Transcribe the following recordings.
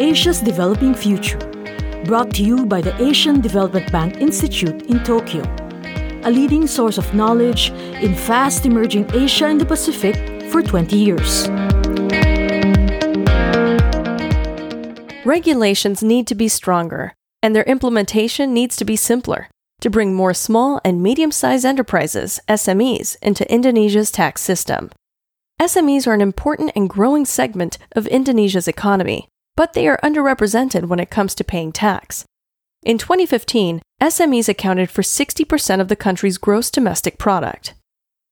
Asia's Developing Future, brought to you by the Asian Development Bank Institute in Tokyo, a leading source of knowledge in fast emerging Asia and the Pacific for 20 years. Regulations need to be stronger, and their implementation needs to be simpler to bring more small and medium sized enterprises, SMEs, into Indonesia's tax system. SMEs are an important and growing segment of Indonesia's economy, but they are underrepresented when it comes to paying tax. In 2015, SMEs accounted for 60% of the country's gross domestic product.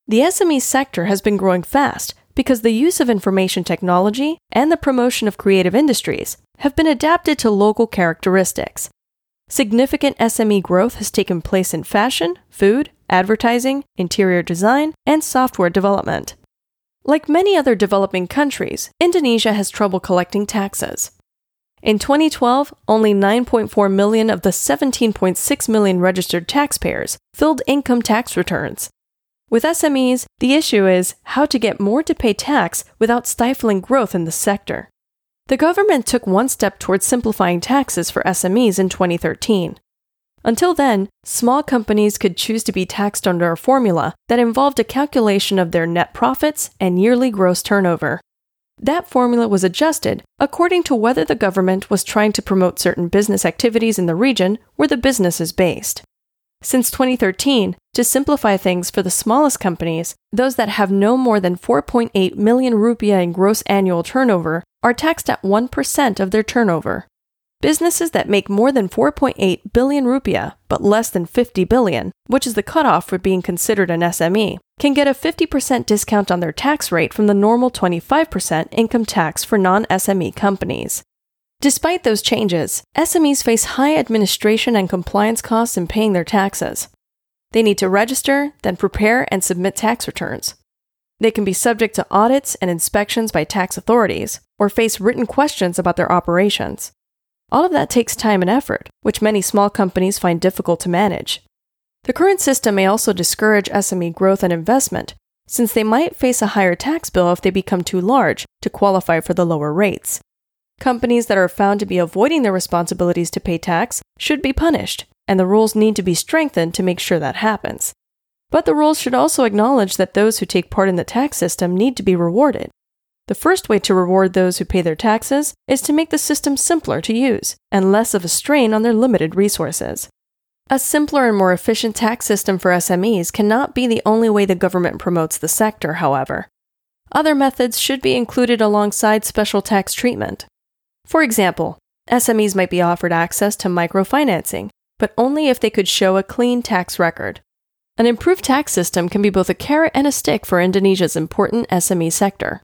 The SME sector has been growing fast because the use of information technology and the promotion of creative industries have been adapted to local characteristics. Significant SME growth has taken place in fashion, food, advertising, interior design, and software development. Like many other developing countries, Indonesia has trouble collecting taxes. In 2012, only 9.4 million of the 17.6 million registered taxpayers filled income tax returns. With SMEs, the issue is how to get more to pay tax without stifling growth in the sector. The government took one step towards simplifying taxes for SMEs in 2013. Until then, small companies could choose to be taxed under a formula that involved a calculation of their net profits and yearly gross turnover. That formula was adjusted according to whether the government was trying to promote certain business activities in the region where the business is based. Since 2013, to simplify things for the smallest companies, those that have no more than 4.8 million rupiah in gross annual turnover are taxed at 1% of their turnover. Businesses that make more than 4.8 billion rupiah, but less than 50 billion, which is the cutoff for being considered an SME, can get a 50% discount on their tax rate from the normal 25% income tax for non SME companies. Despite those changes, SMEs face high administration and compliance costs in paying their taxes. They need to register, then prepare and submit tax returns. They can be subject to audits and inspections by tax authorities, or face written questions about their operations. All of that takes time and effort, which many small companies find difficult to manage. The current system may also discourage SME growth and investment, since they might face a higher tax bill if they become too large to qualify for the lower rates. Companies that are found to be avoiding their responsibilities to pay tax should be punished, and the rules need to be strengthened to make sure that happens. But the rules should also acknowledge that those who take part in the tax system need to be rewarded. The first way to reward those who pay their taxes is to make the system simpler to use and less of a strain on their limited resources. A simpler and more efficient tax system for SMEs cannot be the only way the government promotes the sector, however. Other methods should be included alongside special tax treatment. For example, SMEs might be offered access to microfinancing, but only if they could show a clean tax record. An improved tax system can be both a carrot and a stick for Indonesia's important SME sector.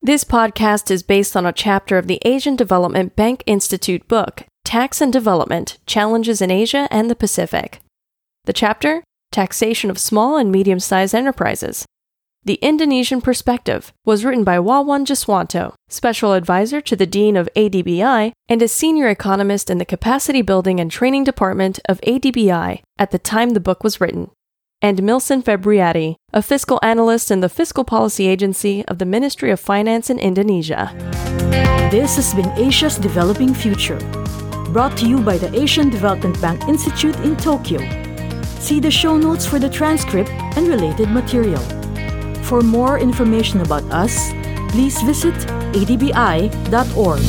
This podcast is based on a chapter of the Asian Development Bank Institute book, Tax and Development Challenges in Asia and the Pacific. The chapter, Taxation of Small and Medium Sized Enterprises. The Indonesian Perspective was written by Wawan Juswanto, Special Advisor to the Dean of ADBI and a Senior Economist in the Capacity Building and Training Department of ADBI at the time the book was written and Milson Febriati, a fiscal analyst in the Fiscal Policy Agency of the Ministry of Finance in Indonesia. This has been Asia's Developing Future, brought to you by the Asian Development Bank Institute in Tokyo. See the show notes for the transcript and related material. For more information about us, please visit adbi.org.